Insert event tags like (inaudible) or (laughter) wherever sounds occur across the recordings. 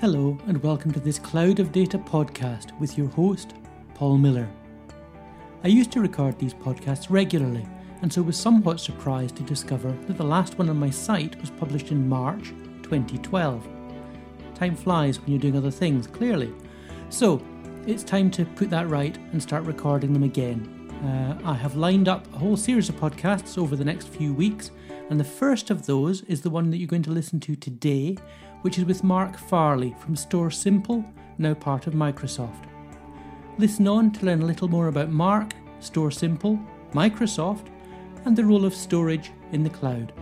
Hello, and welcome to this Cloud of Data podcast with your host, Paul Miller. I used to record these podcasts regularly, and so was somewhat surprised to discover that the last one on my site was published in March 2012. Time flies when you're doing other things, clearly. So, it's time to put that right and start recording them again. Uh, I have lined up a whole series of podcasts over the next few weeks, and the first of those is the one that you're going to listen to today, which is with Marc Farley from StorSimple, now part of Microsoft. Listen on to learn a little more about Marc, Store Simple, Microsoft, and the role of storage in the cloud.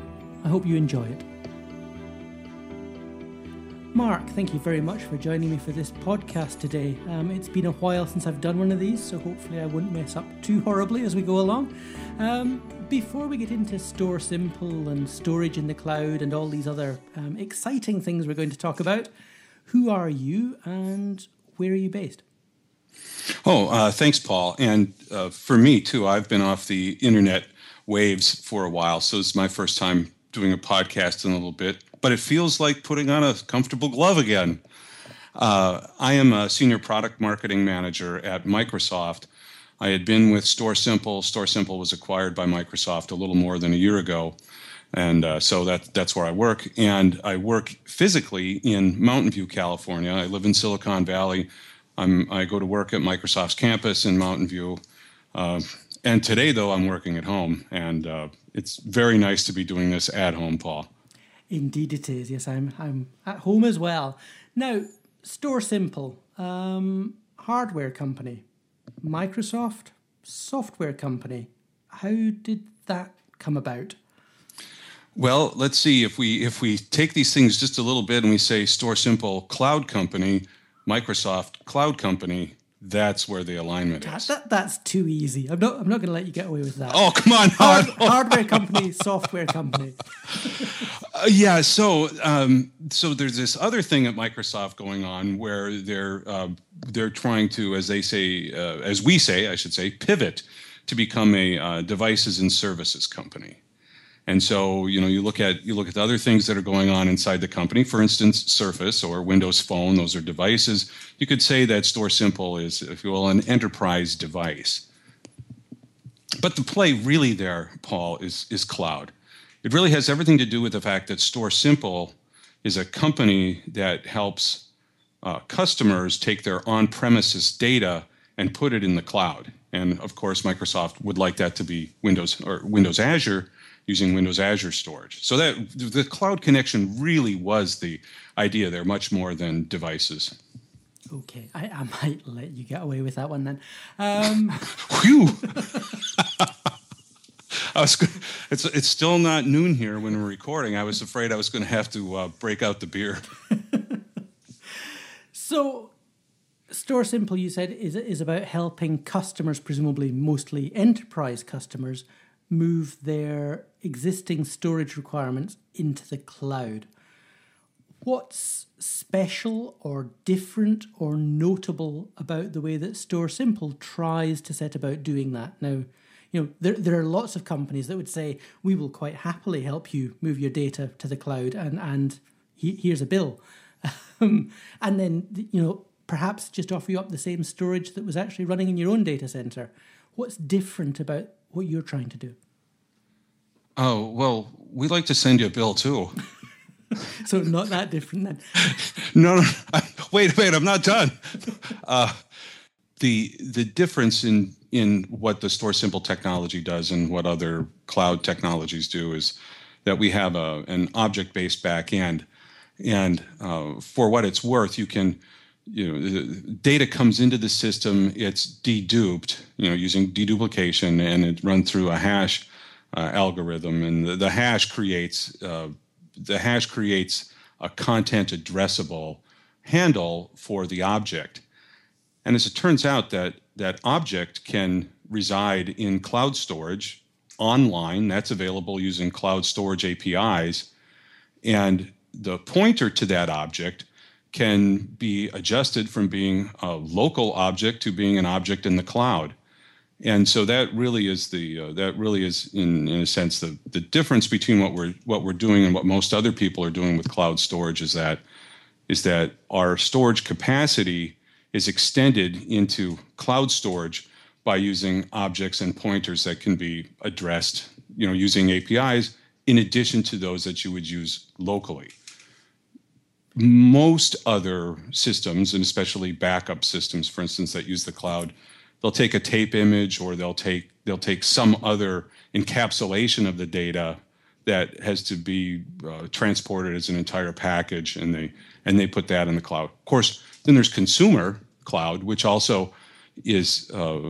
I hope you enjoy it. Marc, thank you very much for joining me for this podcast today. Um, it's been a while since I've done one of these, so hopefully I won't mess up too horribly as we go along. Um, before we get into StorSimple and storage in the cloud and all these other um, exciting things we're going to talk about, who are you and where are you based? Oh, uh, thanks, Paul. And uh, for me, too, I've been off the internet waves for a while, so it's my first time doing a podcast in a little bit, but it feels like putting on a comfortable glove again. Uh, I am a senior product marketing manager at Microsoft. I had been with StorSimple. Store Simple was acquired by Microsoft a little more than a year ago, and uh, so that that's where I work. And I work physically in Mountain View, California. I live in Silicon Valley. I'm, I go to work at Microsoft's campus in Mountain View. Uh, and today, though, I'm working at home, and uh, it's very nice to be doing this at home, Paul. Indeed, it is. Yes, I'm. I'm at home as well. Now, StorSimple, um, hardware company, Microsoft, software company. How did that come about? Well, let's see if we if we take these things just a little bit and we say StorSimple Cloud Company, Microsoft Cloud Company, that's where the alignment God, is. that, that's too easy. I'm not. I'm not going to let you get away with that. Oh, come on! Hard, (laughs) hardware company, software company. (laughs) Uh, yeah. So, um, so there's this other thing at Microsoft going on where they're uh, they're trying to, as they say, uh, as we say, I should say, pivot to become a uh, devices and services company. And so, you know, you look at you look at the other things that are going on inside the company. For instance, Surface or Windows Phone; those are devices. You could say that StorSimple is, if you will, an enterprise device. But the play really there, Paul, is is cloud. It really has everything to do with the fact that StorSimple is a company that helps uh, customers take their on-premises data and put it in the cloud. And of course, Microsoft would like that to be Windows or Windows Azure using Windows Azure storage. So that the cloud connection really was the idea there, much more than devices. Okay, I, I might let you get away with that one then. Um, (laughs) Whew. (laughs) I was. It's it's still not noon here when we're recording. I was afraid I was going to have to uh, break out the beer. (laughs) so, StorSimple, you said, is is about helping customers, presumably mostly enterprise customers, move their existing storage requirements into the cloud. What's special or different or notable about the way that StorSimple tries to set about doing that? Now, you know, there, there are lots of companies that would say, we will quite happily help you move your data to the cloud and, and he, here's a bill. (laughs) Um, and then, you know, perhaps just offer you up the same storage that was actually running in your own data center. What's different about what you're trying to do? Oh, well, we'd like to send you a bill too. (laughs) so not that different then. (laughs) no, no, wait, wait, I'm not done. Uh, the the difference in in what the StorSimple technology does and what other cloud technologies do is that we have a an object based backend, and uh, for what it's worth, you can you know data comes into the system it's deduped you know using deduplication and it run through a hash uh, algorithm. And the, the hash creates uh, the hash creates a content addressable handle for the object and as it turns out that that object can reside in cloud storage online that's available using cloud storage apis and the pointer to that object can be adjusted from being a local object to being an object in the cloud. And so that really is the uh, that really is in, in a sense the the difference between what we're what we're doing and what most other people are doing with cloud storage is that is that our storage capacity is extended into cloud storage by using objects and pointers that can be addressed, you know, using APIs in addition to those that you would use locally. Most other systems, and especially backup systems, for instance, that use the cloud, they'll take a tape image or they'll take they'll take some other encapsulation of the data that has to be uh, transported as an entire package, and they and they put that in the cloud. Of course, then there's consumer cloud, which also is uh,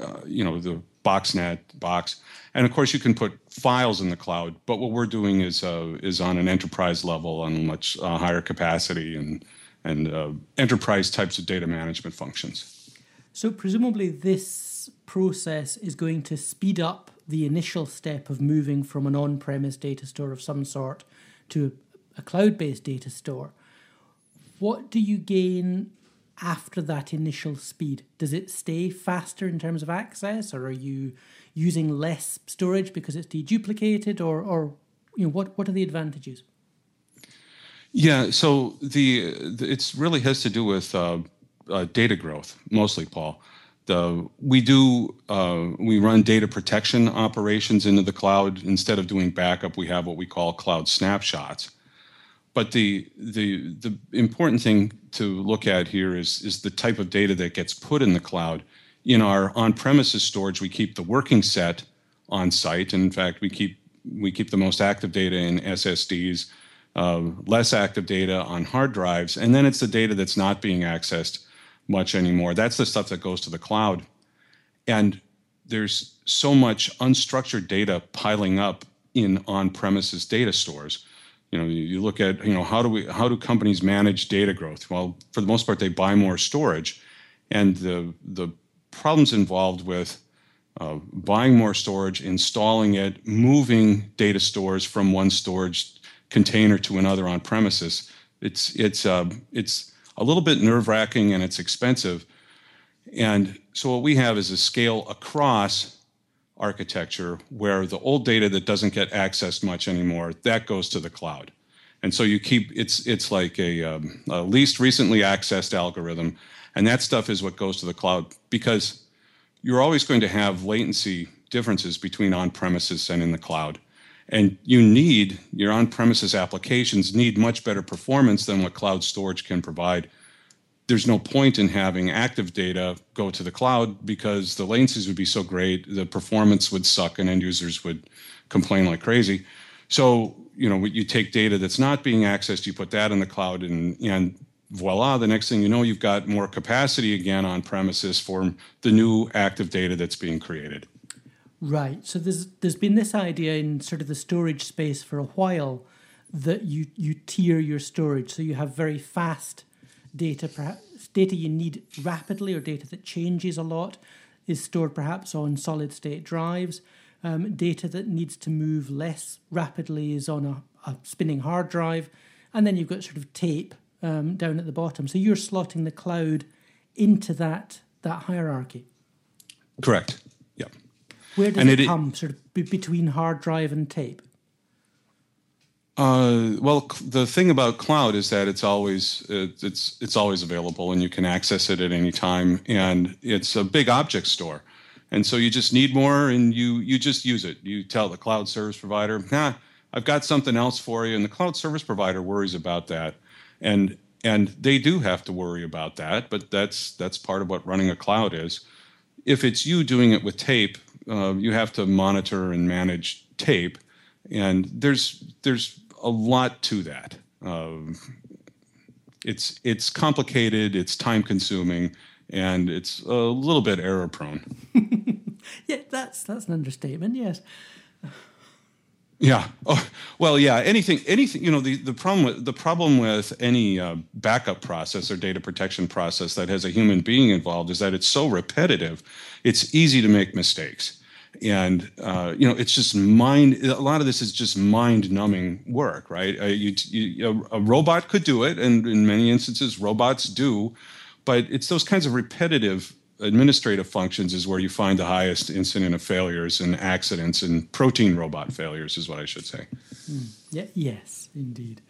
uh, you know the BoxNet box, and of course you can put files in the cloud. But what we're doing is uh, is on an enterprise level, on much uh, higher capacity and and uh, enterprise types of data management functions. So presumably this process is going to speed up the initial step of moving from an on premise data store of some sort to a cloud based data store. What do you gain after that initial speed? Does it stay faster in terms of access, or are you using less storage because it's deduplicated, or, or you know, what, what are the advantages? Yeah, so the, the it's really has to do with uh, uh, data growth mostly, Paul the we do uh, we run data protection operations into the cloud instead of doing backup we have what we call cloud snapshots but the the the important thing to look at here is is the type of data that gets put in the cloud in our on-premises storage we keep the working set on site and in fact we keep we keep the most active data in ssds uh, less active data on hard drives and then it's the data that's not being accessed much anymore. That's the stuff that goes to the cloud. And there's so much unstructured data piling up in on-premises data stores. You know, you look at, you know, how do we how do companies manage data growth? Well, for the most part, they buy more storage. And the the problems involved with uh, buying more storage, installing it, moving data stores from one storage container to another on premises. It's it's uh, it's a little bit nerve wracking and it's expensive. And so what we have is a scale across architecture where the old data that doesn't get accessed much anymore that goes to the cloud. And so you keep it's it's like a, um, a least recently accessed algorithm, and that stuff is what goes to the cloud because you're always going to have latency differences between on premises and in the cloud. And you need your on premises applications need much better performance than what cloud storage can provide. There's no point in having active data go to the cloud because the latencies would be so great, the performance would suck, and end users would complain like crazy. So, you know, you take data that's not being accessed, you put that in the cloud, and, and voila, the next thing you know, you've got more capacity again on premises for the new active data that's being created. Right. So there's there's been this idea in sort of the storage space for a while that you you tier your storage, so you have very fast data, perhaps data you need rapidly or data that changes a lot is stored perhaps on solid state drives. Um, data that needs to move less rapidly is on a, a, spinning hard drive, and then you've got sort of tape um, down at the bottom. So you're slotting the cloud into that that hierarchy. Correct. Yeah. Where does and it, it come, sort of between hard drive and tape? Uh, well, the thing about cloud is that it's always it's it's always available, and you can access it at any time. And it's a big object store, and so you just need more, and you you just use it. You tell the cloud service provider, "Nah, I've got something else for you," and the cloud service provider worries about that, and and they do have to worry about that. But that's that's part of what running a cloud is. If it's you doing it with tape, uh, you have to monitor and manage tape, and there's there's a lot to that. Uh, it's it's complicated, it's time consuming, and it's a little bit error prone. (laughs) yeah, that's that's an understatement. Yes. Yeah. Oh, well, yeah. Anything, anything. You know, the, the problem with the problem with any uh, backup process or data protection process that has a human being involved is that it's so repetitive. It's easy to make mistakes, and uh, you know, it's just mind. A lot of this is just mind-numbing work, right? Uh, you, you, a, a robot could do it, and in many instances, robots do, but it's those kinds of repetitive administrative functions is where you find the highest incident of failures and accidents and protein robot failures is what I should say. Mm. Yeah, yes, indeed.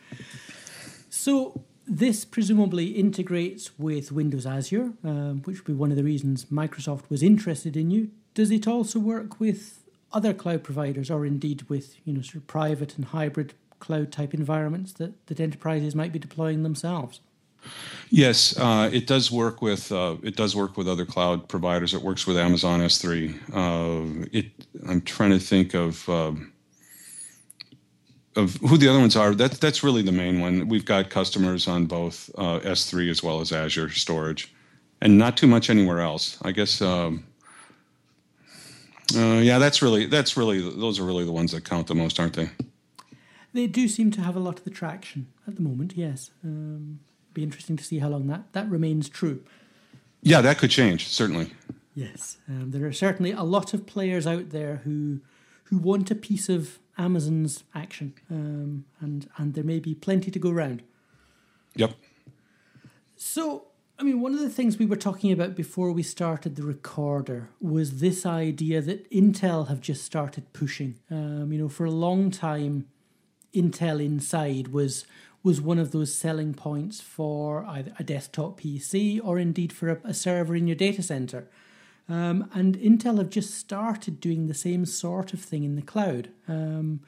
So this presumably integrates with Windows Azure, um, which would be one of the reasons Microsoft was interested in you. Does it also work with other cloud providers, or indeed with you know sort of private and hybrid cloud type environments that, that enterprises might be deploying themselves? Yes, uh, it does work with uh, it does work with other cloud providers. It works with Amazon S3. Uh, it I'm trying to think of um, of who the other ones are. That that's really the main one. We've got customers on both uh, S3 as well as Azure storage, and not too much anywhere else. I guess. Um, uh, yeah, that's really that's really those are really the ones that count the most, aren't they? They do seem to have a lot of the traction at the moment. Yes, um, be interesting to see how long that that remains true. Yeah, that could change certainly. Yes, um, there are certainly a lot of players out there who who want a piece of Amazon's action, um, and and there may be plenty to go around. Yep. So I mean, one of the things we were talking about before we started the recorder was this idea that Intel have just started pushing. Um, you know, for a long time, Intel Inside was was one of those selling points for either a desktop PC or indeed for a, a server in your data center. Um, and Intel have just started doing the same sort of thing in the cloud, um,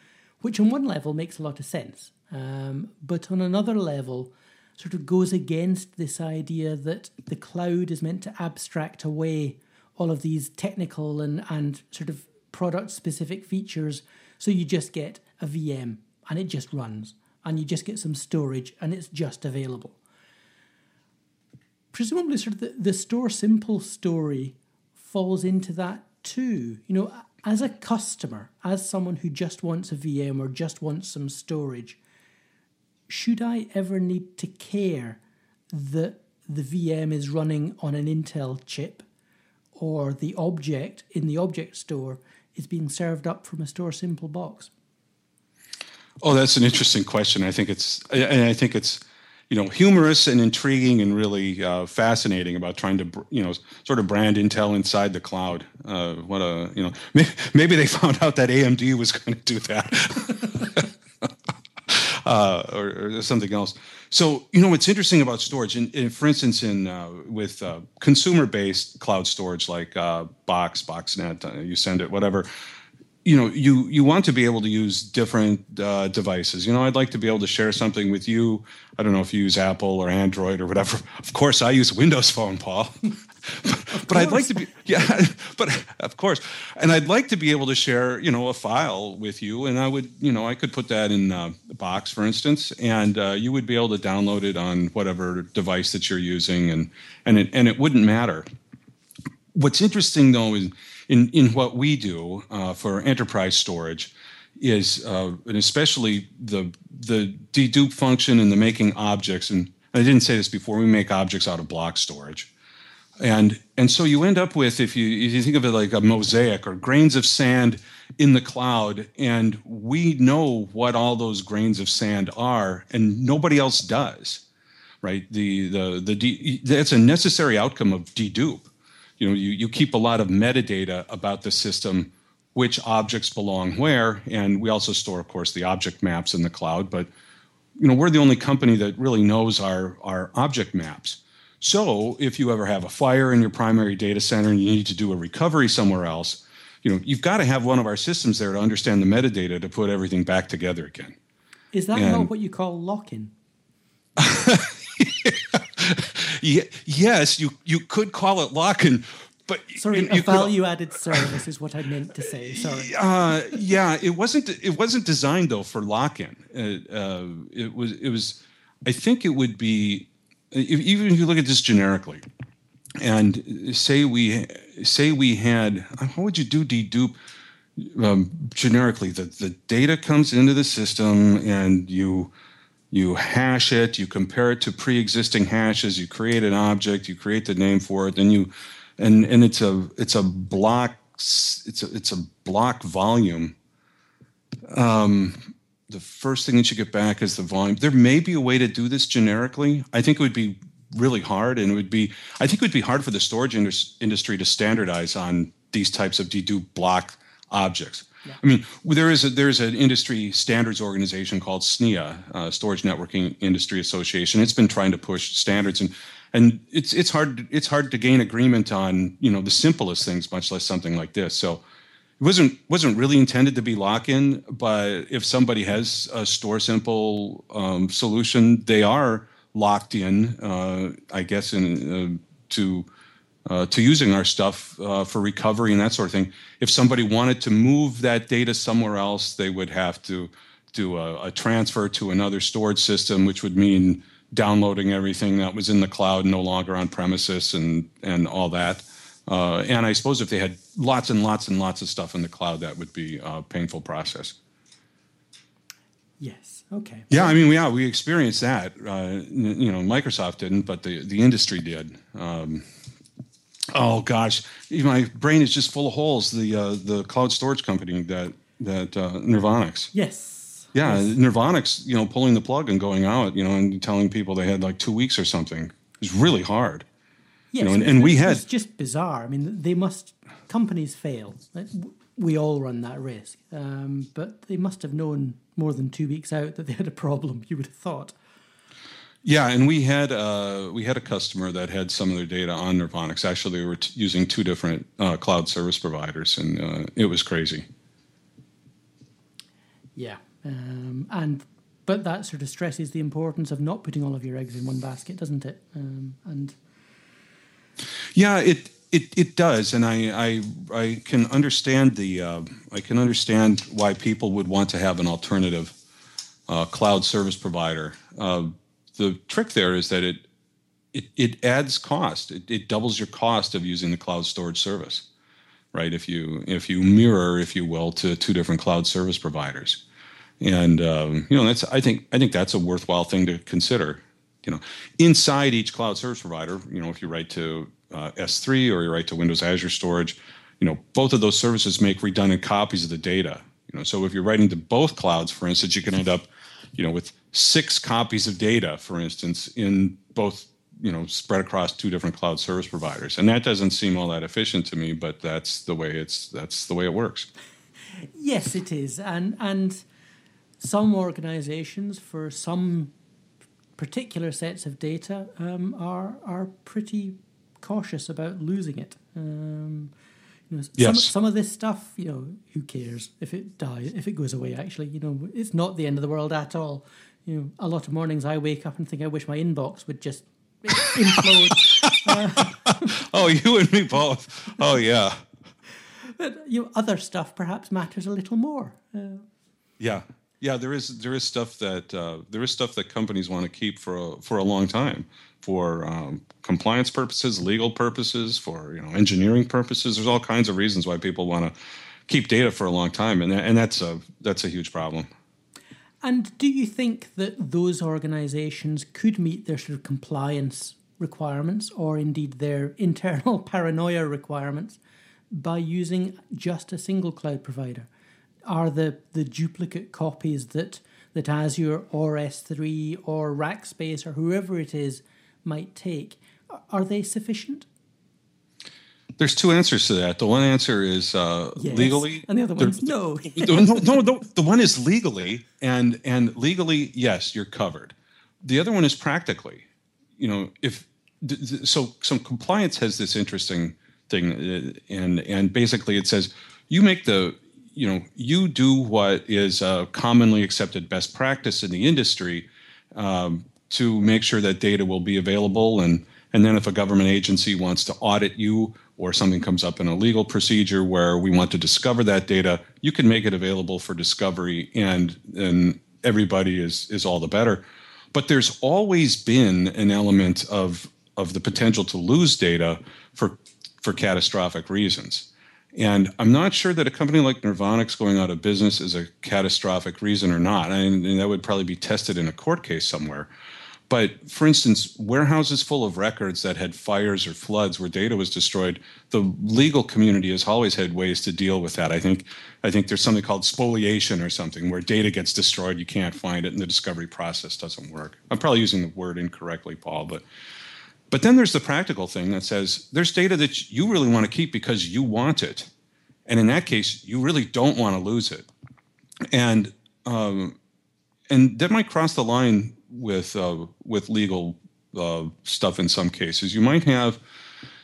which on one level makes a lot of sense. Um, but on another level, sort of goes against this idea that the cloud is meant to abstract away all of these technical and, and sort of product specific features. So you just get a VM and it just runs, and you just get some storage and it's just available. Presumably, sort of the, the StorSimple story falls into that too. You know, as a customer, as someone who just wants a VM or just wants some storage, should I ever need to care that the VM is running on an Intel chip or the object in the object store is being served up from a StorSimple box? Oh, that's an interesting question. I think it's, and I think it's, you know, humorous and intriguing and really uh, fascinating about trying to, you know, sort of brand Intel inside the cloud. Uh, what a, you know, (laughs) maybe, maybe they found out that AMD was going to do that. (laughs) uh, or, or, something else. So you know what's interesting about storage, and, for instance, in uh, with uh, consumer-based cloud storage like uh, Box, BoxNet, uh, YouSendIt, whatever. You know, you you want to be able to use different uh, devices. You know, I'd like to be able to share something with you. I don't know if you use Apple or Android or whatever. (laughs) Of course, I use Windows Phone, Paul. (laughs) (laughs) but I'd like to be (laughs) yeah, but of course, and I'd like to be able to share you know a file with you, and I would you know I could put that in uh, Box, for instance, and uh, you would be able to download it on whatever device that you're using, and and it and it wouldn't matter. What's interesting though is in in what we do uh, for enterprise storage is uh, and especially the the dedupe function and the making objects and I didn't say this before we make objects out of block storage and and so you end up with if you if you think of it like a mosaic or grains of sand in the cloud and we know what all those grains of sand are and nobody else does right? The the the de- that's a necessary outcome of dedupe. You know you, you keep a lot of metadata about the system which objects belong where and we also store of course the object maps in the cloud but you know we're the only company that really knows our our object maps so if you ever have a fire in your primary data center and you need to do a recovery somewhere else, you know, you've got to have one of our systems there to understand the metadata to put everything back together again. Is that and, not what you call lock-in? (laughs) yeah, yes, you you could call it lock-in, but sorry, you, you a value-added service is what I meant to say. (laughs) Sorry. Uh, yeah, it wasn't it wasn't designed though for lock-in. Uh, uh, it was it was. I think it would be if, even if you look at this generically, and say we say we had how would you do dedupe um, generically? The the data comes into the system and you you hash it, you compare it to pre-existing hashes, you create an object, you create the name for it, then you and and it's a it's a block it's a it's a block volume. Um, the first thing that you get back is the volume. There may be a way to do this generically. I think it would be really hard, and it would be I think it would be hard for the storage industry to standardize on these types of dedupe block objects. Yeah. I mean, there is a, there's an industry standards organization called SNIA, uh, Storage Networking Industry Association. It's been trying to push standards, and and it's it's hard it's hard to gain agreement on you know the simplest things, much less something like this. So it wasn't wasn't really intended to be lock in, but if somebody has a StorSimple um, solution, they are locked in, uh, I guess, in uh, to uh, to using our stuff uh, for recovery and that sort of thing. If somebody wanted to move that data somewhere else, they would have to do a, a, transfer to another storage system, which would mean downloading everything that was in the cloud, no longer on premises, and and all that. Uh, and I suppose if they had lots and lots and lots of stuff in the cloud, that would be a painful process. Yes. Okay. Yeah, I mean, yeah, we experienced that. Uh, you know, Microsoft didn't, but the the industry did. Um, oh gosh, my brain is just full of holes. The uh, the cloud storage company that that uh. Yes. Yeah, yes. You know, pulling the plug and going out. You know, and telling people they had like two weeks or something. It was really hard. Yes, you know, and, and we had. It's just bizarre. I mean, they must. Companies fail. We all run that risk, um, but they must have known more than two weeks out that they had a problem. You would have thought. Yeah, and we had uh, we had a customer that had some of their data on Nirvanix. Actually, they were t- using two different uh, cloud service providers, and uh, it was crazy. Yeah, um, and but that sort of stresses the importance of not putting all of your eggs in one basket, doesn't it? Um, and yeah, it it it does, and I I, I can understand the uh, I can understand why people would want to have an alternative uh, cloud service provider. Uh, the trick there is that it it, it adds cost. It, it doubles your cost of using the cloud storage service, right? If you if you mirror, if you will, to two different cloud service providers, and um, you know that's I think I think that's a worthwhile thing to consider. You know, inside each cloud service provider, you know, if you write to uh, S3 or you write to Windows Azure Storage, you know, both of those services make redundant copies of the data. You know, so if you're writing to both clouds, for instance, you can end up you know, with six copies of data, for instance, in both, you know, spread across two different cloud service providers. And that doesn't seem all that efficient to me, but that's the way it's that's the way it works. Yes, it is. And and some organizations for some particular sets of data um, are are pretty cautious about losing it. Um, you know, yes. some, some of this stuff, you know, who cares if it dies, if it goes away? Actually, you know, it's not the end of the world at all. You know, a lot of mornings I wake up and think I wish my inbox would just (laughs) implode. uh, (laughs) oh, you and me both. Oh, yeah. But you know, other stuff perhaps matters a little more. Uh, yeah, yeah. There is there is stuff that uh, there is stuff that companies want to keep for a, for a long time for um, compliance purposes, legal purposes, for you know engineering purposes. There's all kinds of reasons why people want to keep data for a long time, and and that's a that's a huge problem. And do you think that those organisations could meet their sort of compliance requirements, or indeed their (laughs) internal paranoia requirements, by using just a single cloud provider? Are the the duplicate copies that that Azure or S3 or Rackspace or whoever it is might take, are they sufficient? There's two answers to that. The one answer is uh, yes, legally, and the other one's no. (laughs) no, no, no. The one is legally, and and legally, yes, you're covered. The other one is practically. You know, if so, some compliance has this interesting thing, uh, and and basically it says you make the you know you do what is a commonly accepted best practice in the industry um, to make sure that data will be available. And and then if a government agency wants to audit you or something comes up in a legal procedure where we want to discover that data you can make it available for discovery and and everybody is is all the better. But there's always been an element of of the potential to lose data for for catastrophic reasons and I'm not sure that a company like Nirvanix going out of business is a catastrophic reason or not. and that would probably be tested in a court case somewhere. But for instance, warehouses full of records that had fires or floods where data was destroyed, the legal community has always had ways to deal with that. I think I think there's something called spoliation or something where data gets destroyed, you can't find it, and the discovery process doesn't work. I'm probably using the word incorrectly, Paul, but but then there's the practical thing that says there's data that you really want to keep because you want it. and in that case, you really don't want to lose it. And um, and that might cross the line with uh, with legal uh, stuff in some cases. You might have,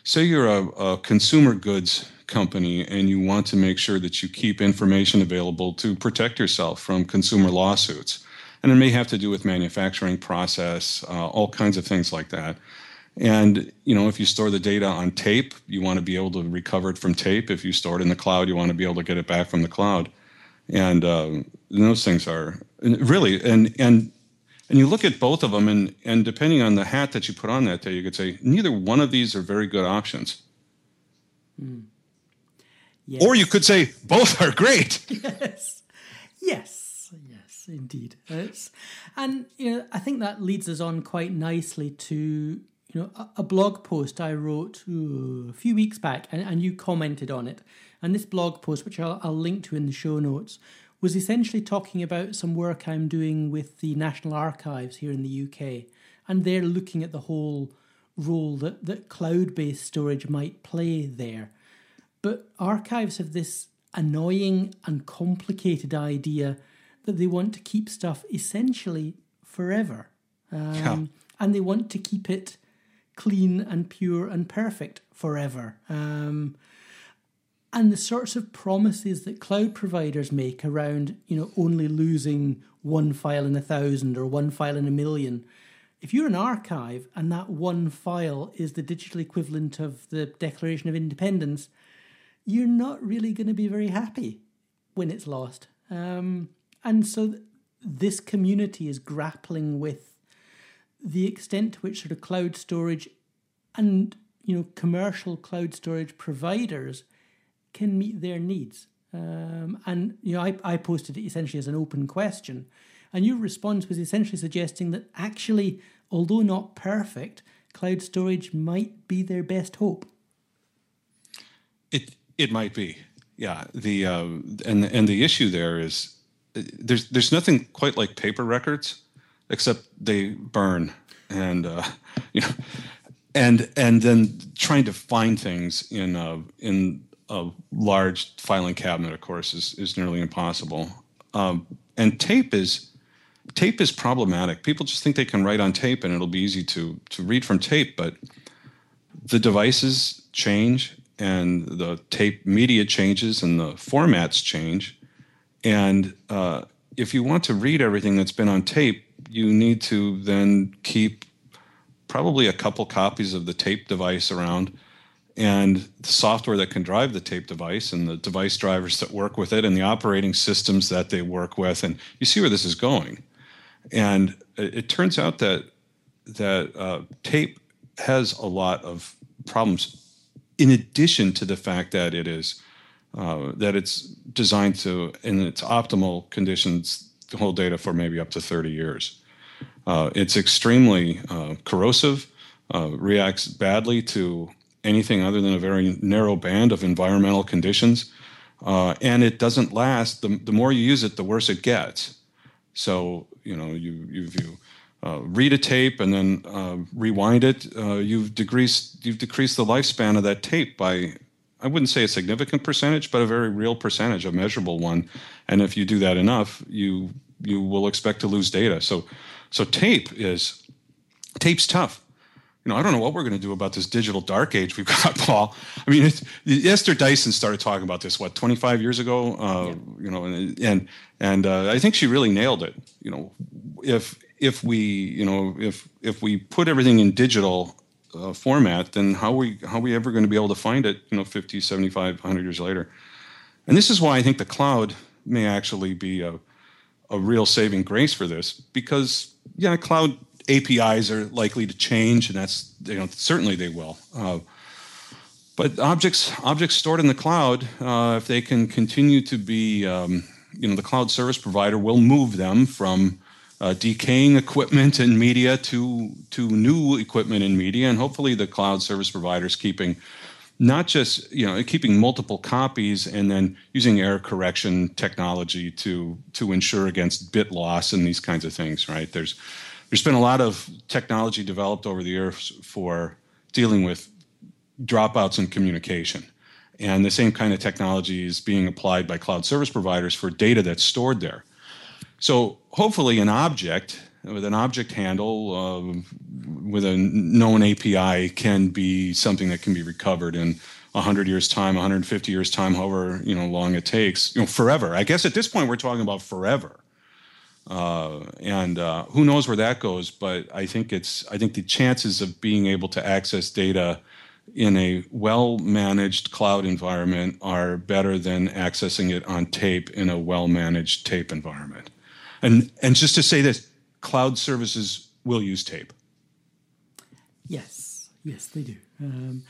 say, you're a, a, consumer goods company and you want to make sure that you keep information available to protect yourself from consumer lawsuits, and it may have to do with manufacturing process, uh, all kinds of things like that. And you know, if you store the data on tape, you want to be able to recover it from tape. If you store it in the cloud, you want to be able to get it back from the cloud. And um, those things are really and and and you look at both of them, and and depending on the hat that you put on that day, you could say neither one of these are very good options. Mm. Yes. Or you could say both are great. (laughs) yes, yes, yes, indeed. It's, and you know, I think that leads us on quite nicely to you know, a, a blog post I wrote ooh, a few weeks back, and, and, you commented on it. And this blog post, which I'll, I'll link to in the show notes, was essentially talking about some work I'm doing with the National Archives here in the UK. And they're looking at the whole role that, that cloud based storage might play there. But archives have this annoying and complicated idea that they want to keep stuff essentially forever. Um, yeah. And they want to keep it clean and pure and perfect forever. Um, and the sorts of promises that cloud providers make around, you know, only losing one file in a thousand or one file in a million. If you're an archive and that one file is the digital equivalent of the Declaration of Independence, you're not really going to be very happy when it's lost. Um, and so th- this community is grappling with the extent to which sort of cloud storage and you know commercial cloud storage providers can meet their needs. Um, and you know, I, I posted it essentially as an open question, and your response was essentially suggesting that actually, although not perfect, cloud storage might be their best hope. It it might be, yeah. The uh, and and the issue there is there's there's nothing quite like paper records except they burn and uh, (laughs) you know and and then trying to find things in a, in a large filing cabinet of course is, is nearly impossible. Um, and tape is tape is problematic. People just think they can write on tape and it'll be easy to to read from tape but the devices change and the tape media changes and the formats change. And uh, if you want to read everything that's been on tape you need to then keep probably a couple copies of the tape device around and the software that can drive the tape device and the device drivers that work with it and the operating systems that they work with. And you see where this is going. And it, turns out that that uh, tape has a lot of problems in addition to the fact that it is uh, that it's designed to in its optimal conditions hold data for maybe up to 30 years uh, it's extremely uh, corrosive, uh, reacts badly to anything other than a very narrow band of environmental conditions, uh, and it doesn't last. The, the more you use it, the worse it gets. So you know, you you, you uh, read a tape and then uh, rewind it. you've decreased you've decreased the lifespan of that tape by I wouldn't say a significant percentage, but a very real percentage, a measurable one. And if you do that enough, you you will expect to lose data. So so tape is tape's tough. You know, I don't know what we're going to do about this digital dark age we've (laughs) got, Paul. I mean, Esther Dyson started talking about this what 25 years ago. Uh, yeah. You know, and and, and uh, I think she really nailed it. You know, if if we you know if if we put everything in digital uh, format, then how are we how are we ever going to be able to find it? You know, 50, 75, 100 years later. And this is why I think the cloud may actually be a a real saving grace for this because yeah, cloud APIs are likely to change, and that's you know certainly they will. Uh, but objects objects stored in the cloud, uh, if they can continue to be, um, you know, the cloud service provider will move them from uh, decaying equipment and media to to new equipment and media, and hopefully the cloud service providers keeping not just you know keeping multiple copies and then using error correction technology to to ensure against bit loss and these kinds of things right there's there's been a lot of technology developed over the years for dealing with dropouts in communication And the same kind of technology is being applied by cloud service providers for data that's stored there. So hopefully, an object with an object handle uh, with a known API can be something that can be recovered in 100 years time 150 years time however you know long it takes you know forever. I guess at this point we're talking about forever. Uh, and uh, who knows where that goes but i think it's i think the chances of being able to access data in a well managed cloud environment are better than accessing it on tape in a well managed tape environment. And and just to say this cloud services will use tape yes yes they do um,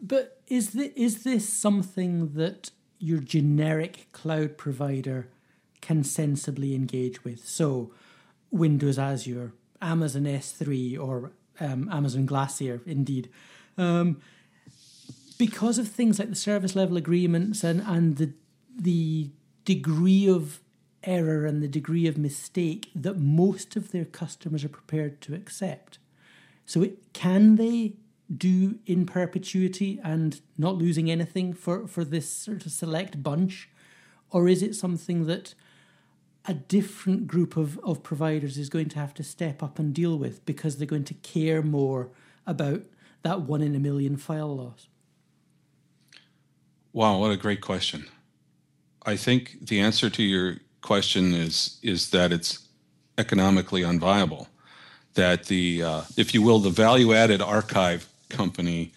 but is this, is this something that your generic cloud provider can sensibly engage with? So, Windows Azure, Amazon S3, or um, Amazon Glacier, indeed. Um, because of things like the service level agreements and, and the, the degree of error and the degree of mistake that most of their customers are prepared to accept. So, it, can they do in perpetuity and not losing anything for, for this sort of select bunch? Or is it something that a different group of, of providers is going to have to step up and deal with because they're going to care more about that one in a million file loss? Wow, what a great question. I think the answer to your question is is that it's economically unviable. That the, uh, if you will, the value added archive company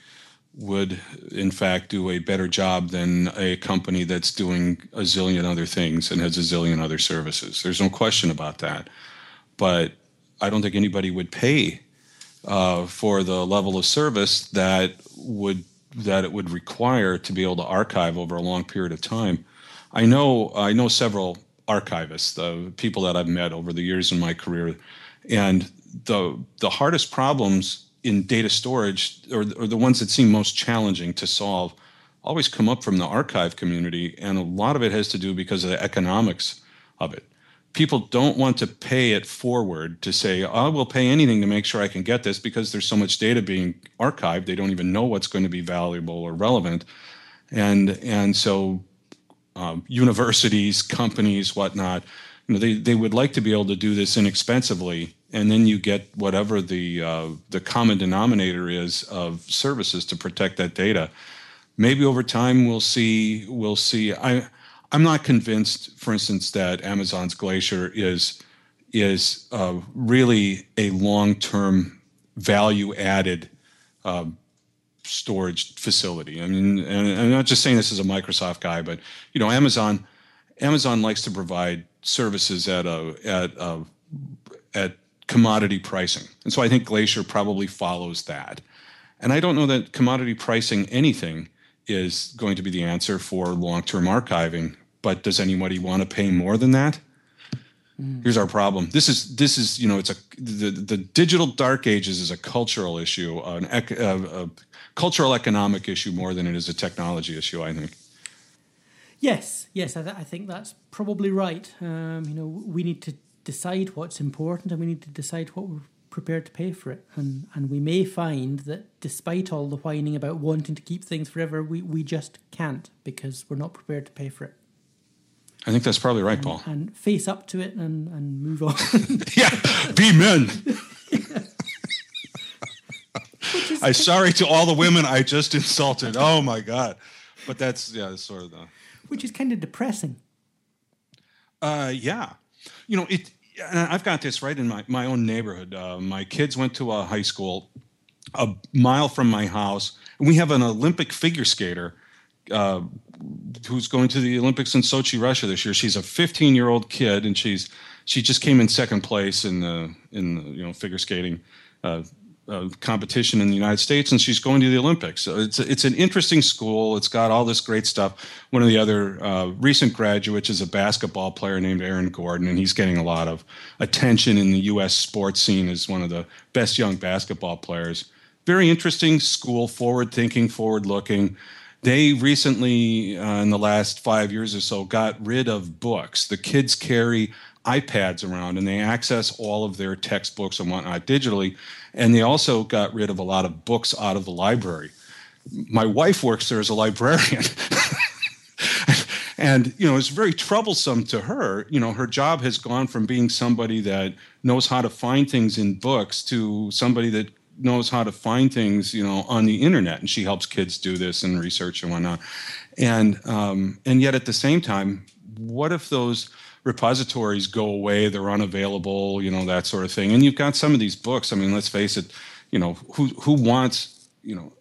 would in fact do a better job than a company that's doing a zillion other things and has a zillion other services. There's no question about that. But I don't think anybody would pay uh, for the level of service that would that it would require to be able to archive over a long period of time. I know I know several archivists, the people that I've met over the years in my career, and the the hardest problems in data storage, or, or the ones that seem most challenging to solve, always come up from the archive community, and a lot of it has to do because of the economics of it. People don't want to pay it forward to say, oh, I will pay anything to make sure I can get this because there's so much data being archived. They don't even know what's going to be valuable or relevant. And, and so um, universities, companies, whatnot, you know, they, they would like to be able to do this inexpensively and then you get whatever the uh, the common denominator is of services to protect that data. Maybe over time we'll see we'll see. I I'm not convinced, for instance, that Amazon's Glacier is is uh, really a long term value added uh, storage facility. I mean, and I'm not just saying this as a Microsoft guy, but you know, Amazon Amazon likes to provide services at a at a, at commodity pricing. And so I think Glacier probably follows that. And I don't know that commodity pricing anything is going to be the answer for long term archiving. But does anybody want to pay more than that? Mm. Here's our problem. This is this is you know it's a the, the digital dark ages is a cultural issue, an ec, a, a cultural economic issue more than it is a technology issue. I think. Yes, yes, I, th- I think that's probably right. Um, you know, we need to decide what's important and we need to decide what we're prepared to pay for it. And and we may find that despite all the whining about wanting to keep things forever, we, we just can't because we're not prepared to pay for it. I think that's probably right, and, Paul. And face up to it and, and move on. (laughs) yeah, be men. I'm (laughs) sorry to all the women I just insulted. Oh my god. But that's yeah, that's sort of the Which is kind of depressing. Uh yeah you know, it. I've got this right in my my own neighborhood. Uh, my kids went to a high school a mile from my house, and we have an Olympic figure skater. Uh, who's going to the Olympics in Sochi, Russia this year? She's a 15 year old kid, and she's she just came in second place in the in the, you know figure skating uh, uh, competition in the United States, and she's going to the Olympics. So it's it's an interesting school. It's got all this great stuff. One of the other uh, recent graduates is a basketball player named Aaron Gordon, and he's getting a lot of attention in the U.S. sports scene as one of the best young basketball players. Very interesting school, forward thinking, forward looking. They recently, uh, in the last five years or so, got rid of books. The kids carry iPads around and they access all of their textbooks and whatnot digitally. And they also got rid of a lot of books out of the library. my wife works there as a librarian. (laughs) and you know it's very troublesome to her you know her job has gone from being somebody that knows how to find things in books to somebody that knows how to find things you know on the internet and she helps kids do this and research and whatnot. And um, and yet at the same time what if those repositories go away they're unavailable you know that sort of thing? And you've got some of these books i mean let's face it you know who who wants you know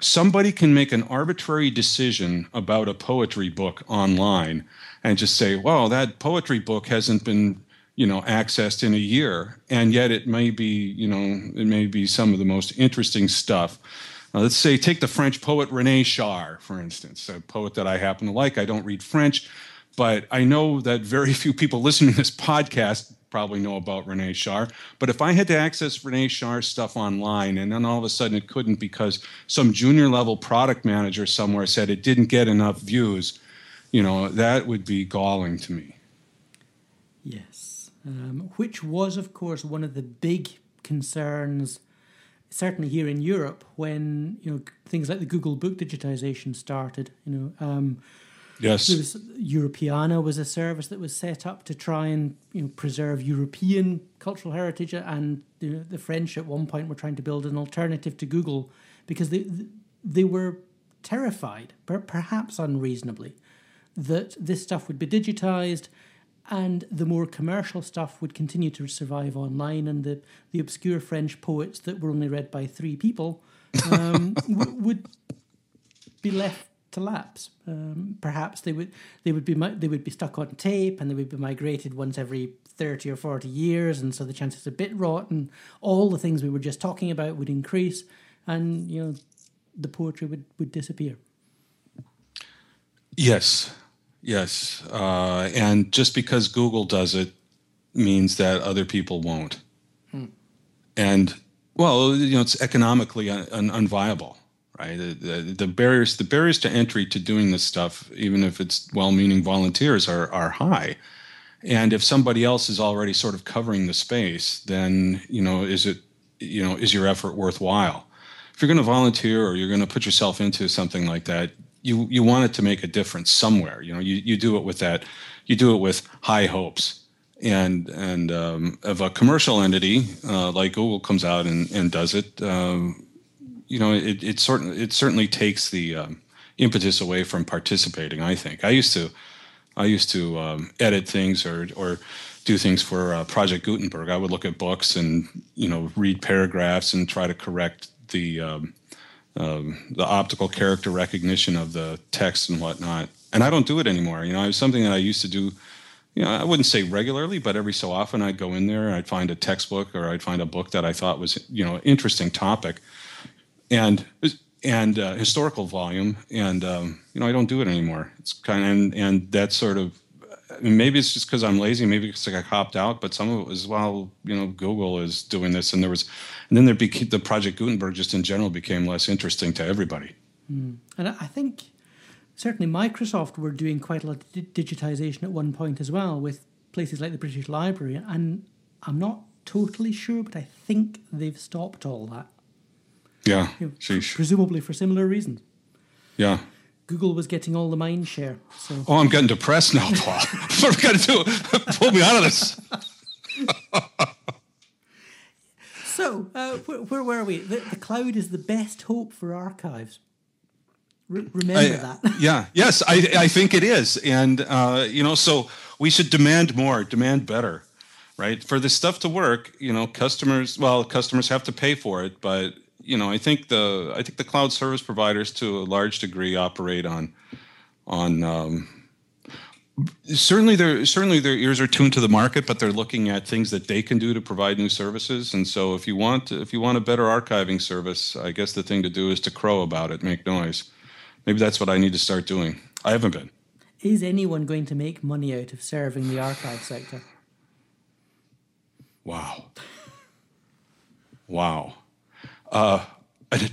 somebody can make an arbitrary decision about a poetry book online and just say, well, that poetry book hasn't been you know accessed in a year and yet it may be you know it may be some of the most interesting stuff uh, let's say take the french poet rene char for instance a poet that i happen to like i don't read french but i know that very (laughs) few people listening to this podcast probably know about Rene Char. But if I had to access Rene Char's stuff online and then all of a sudden it couldn't because some junior level product manager somewhere said it didn't get enough views, you know, that would be galling to me. Yes. Um, which was, of course, one of the big concerns, certainly here in Europe, when you know things like the Google Book digitization started. You know, um, Yes. Was, Europeana was a service that was set up to try and you know preserve European cultural heritage, and you know, the French at one point were trying to build an alternative to Google because they they were terrified, perhaps unreasonably, that this stuff would be digitized and the more commercial stuff would continue to survive online, and the, the obscure French poets that were only read by three people um, (laughs) w- would be left to lapse. Um, perhaps they would they would be they would be stuck on tape and they would be migrated once every thirty or forty years, and so the chances of bit rot and all the things we were just talking about would increase, and you know the poetry would would disappear. Yes, yes, uh, and just because Google does it means that other people won't, hmm. and well, you know, it's economically un- un- unviable right? The, the, the, barriers the barriers to entry to doing this stuff, even if it's well-meaning volunteers, are are high. And if somebody else is already sort of covering the space, then you know, is it you know, is your effort worthwhile? If you're going to volunteer or you're going to put yourself into something like that, you you want it to make a difference somewhere. You know, you, you do it with that, you do it with high hopes. And and um, if a commercial entity uh, like Google comes out and, and does it, um, you know, it it certainly it certainly takes the um, impetus away from participating. I think I used to I used to um, edit things or or do things for uh, Project Gutenberg. I would look at books and you know read paragraphs and try to correct the um, um, the optical character recognition of the text and whatnot. And I don't do it anymore. You know, it was something that I used to do. You know, I wouldn't say regularly, but every so often I'd go in there, I'd find a textbook or I'd find a book that I thought was you know interesting topic, and and uh, historical volume, and um, you know I don't do it anymore. It's kind of and, and that sort of maybe it's just because I'm lazy, maybe because I got hopped out, but some of it was well, you know, Google is doing this, and there was, and then there became the Project Gutenberg just in general became less interesting to everybody. Mm. And I think certainly Microsoft were doing quite a lot of digitization at one point as well with places like the British Library, and I'm not totally sure, but I think they've stopped all that. Yeah. You know, presumably for similar reasons. Yeah. Google was getting all the mind share. So. Oh, I'm getting depressed now, Paul. (laughs) (laughs) we going to do? Pull me out of this. (laughs) so, uh, where, where, were we? The, the, cloud is the best hope for archives. remember I, that. yeah. Yes, I, I think it is. And, uh, you know, so we should demand more, demand better, right? For this stuff to work, you know, customers, well, customers have to pay for it, but you know, I think the I think the cloud service providers to a large degree operate on on um, certainly their certainly their ears are tuned to the market, but they're looking at things that they can do to provide new services. And so, if you want if you want a better archiving service, I guess the thing to do is to crow about it, make noise. Maybe that's what I need to start doing. I haven't been. Is anyone going to make money out of serving the archive sector? Wow. Wow. Uh,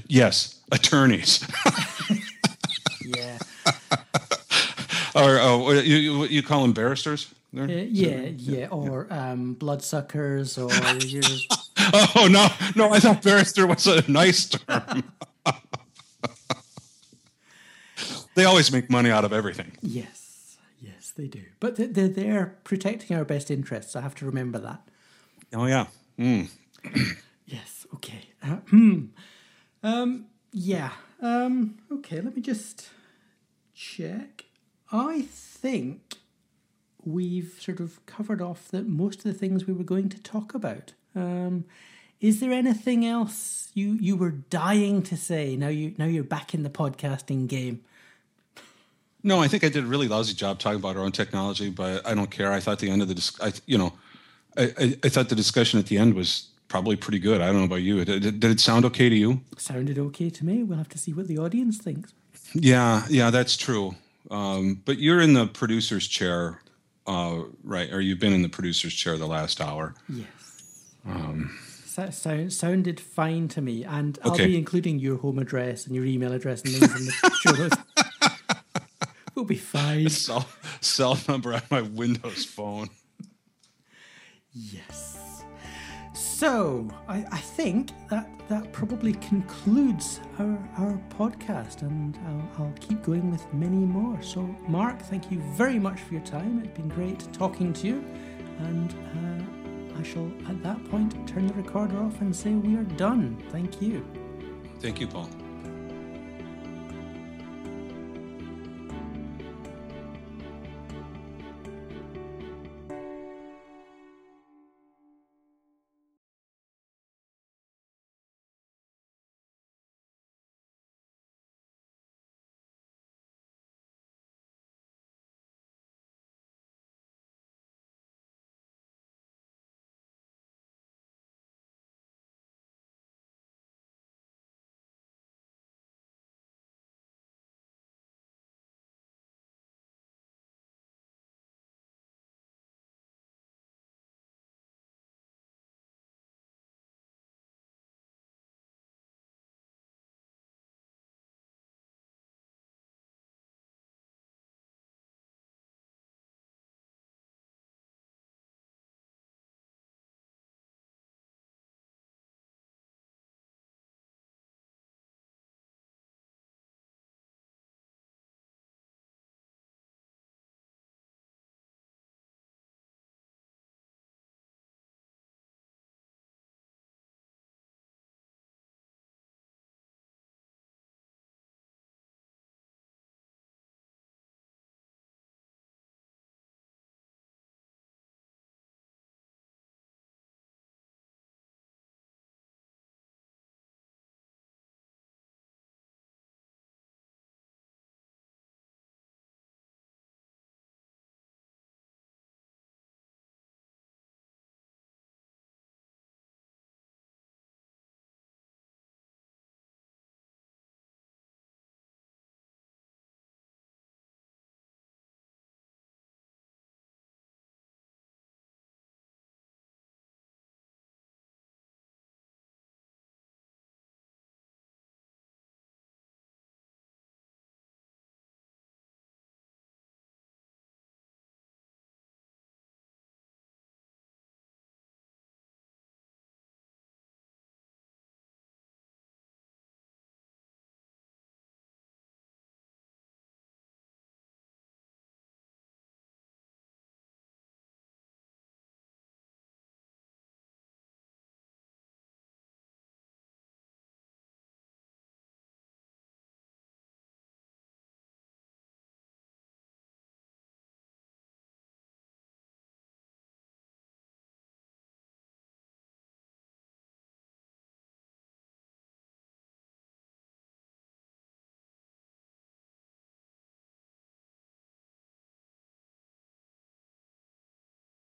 yes, attorneys. (laughs) yeah. or uh, you, you call them barristers? Uh, yeah, yeah, or um, bloodsuckers, or (laughs) oh no, no, I thought barrister was a nice term. (laughs) they always make money out of everything. Yes, yes, they do. But they're, they're there protecting our best interests. I have to remember that. Oh yeah. Mm. Okay. Uh, hmm. Um. Yeah. Um. Okay. Let me just check. I think we've sort of covered off that most of the things we were going to talk about. Um, is there anything else you you were dying to say? Now you now you're back in the podcasting game. No, I think I did a really lousy job talking about our own technology, but I don't care. I thought the end of the, I, you know, I, I, I thought the discussion at the end was probably pretty good. I don't know about you. Did, did, did it sound okay to you? Sounded okay to me. We'll have to see what the audience thinks. Yeah, yeah, that's true. Um, but you're in the producer's chair, uh, right? Or you've been in the producer's chair the last hour. Yes. Um, so, so, sounded fine to me, and I'll Okay. be including your home address and your email address and things in the (laughs) show notes. We'll be fine. Cell, cell number on my Windows phone. Yes. So I, I think that that probably concludes our, our podcast, and I'll, I'll keep going with many more. So, Marc, thank you very much for your time. It's been great talking to you, and uh, I shall at that point turn the recorder off and say we are done. Thank you. Thank you, Paul.